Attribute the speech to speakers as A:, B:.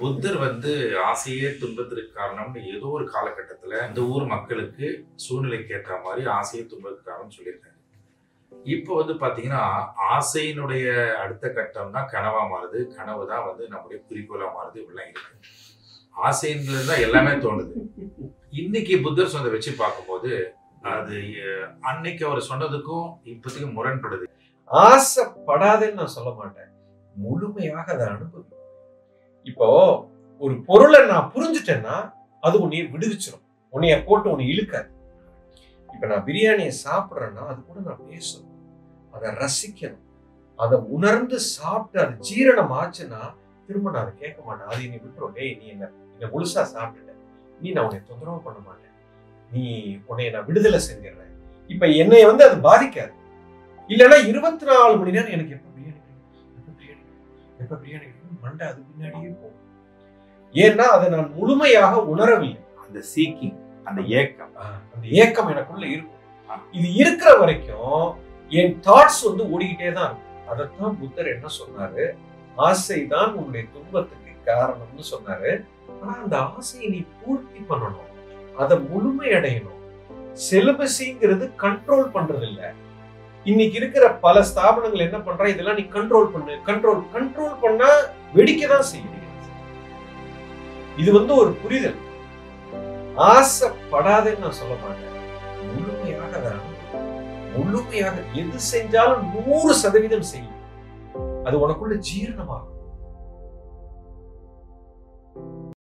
A: புத்தர் வந்து ஆசையே துன்பத்திற்கு காரணம்னு ஏதோ ஒரு காலகட்டத்துல இந்த ஊர் மக்களுக்கு சூழ்நிலைக்கு ஏற்ற மாதிரி ஆசையே துன்பத்துக்கு காரணம் சொல்லியிருக்காங்க இப்போ வந்து பாத்தீங்கன்னா ஆசையினுடைய அடுத்த கட்டம் தான் கனவா மாறுது. கனவு தான் வந்து நம்முடைய குறிக்கோளா மாறுது இப்படிலாம் இருக்கு. ஆசைன்றது தான் எல்லாமே தோணுது. இன்னைக்கு புத்தர் சொன்னதை வச்சு பார்க்கும்போது அது அன்னைக்கு அவர் சொன்னதுக்கும் இப்போதைக்கு முரண்படுது.
B: ஆசைப்படாதேன்னு நான் சொல்ல மாட்டேன். முழுமையாக அதை அனுபவி இப்போ ஒரு பொருளை நான் புரிஞ்சுட்டேன்னா அது உன்னைய விடுவிச்சிடும் உன்னைய போட்டு உன்னை இழுக்காது. இப்ப நான் பிரியாணியை சாப்பிட்றேன்னா அது கூட நான் பேசணும் அதை ரசிக்கணும். அதை உணர்ந்து சாப்பிட்டு அது ஜீரணம் ஆச்சுன்னா திரும்ப நான் அதை கேட்க மாட்டேன். அது நீ விட்டுரும். டேய் நீ என்ன என்னை முழுசா சாப்பிட்டுட்ட. நீ நான் உன்னை தொந்தரவு பண்ண மாட்டேன். நீ உன்னை நான் விடுதலை செஞ்சிடுறேன். இப்ப என்னை வந்து அது பாதிக்காது. இல்லைன்னா இருபத்தி நாலு மணி நேரம் எனக்கு எப்ப எப்ப பிரியாணி மண்டை அது பின்னாடியே போகும். ஏன்னா அதை நான் முழுமையாக உணரவில்லை.
A: அந்த சீக்கிங் அந்த ஏக்கம்.
B: அந்த ஏக்கம் எனக்குள்ள இருக்கும். இது இருக்கிற வரைக்கும் என் தாட்ஸ் வந்து ஓடிக்கிட்டே தான் இருக்கும். அதைத்தான் புத்தர் என்ன சொன்னாரு? ஆசைதான் உன்னுடைய துன்பத்துக்கு காரணம்னு சொன்னாரு. ஆனா அந்த ஆசையை நீ பூர்த்தி பண்ணணும். அதை முழுமையடையணும். செலிபஸிங்கிறது கண்ட்ரோல் பண்றது இல்ல இன்னைக்கு இருக்கிற பல ஸ்தாபனங்கள் என்ன பண்ற? இதெல்லாம் நீ கண்ட்ரோல் பண்ணு. கண்ட்ரோல் கண்ட்ரோல் பண்ணா வெடிக்கதான் செய்ய செய்யுது இது வந்து ஒரு புரிதல். ஆசைப்படாதேன்னு நான் சொல்ல மாட்டேன். முழுமையாக தான் முழுமையாக எது செஞ்சாலும் நூறு சதவீதம் செய்யும் அது உனக்குள்ள ஜீரணமாகும்.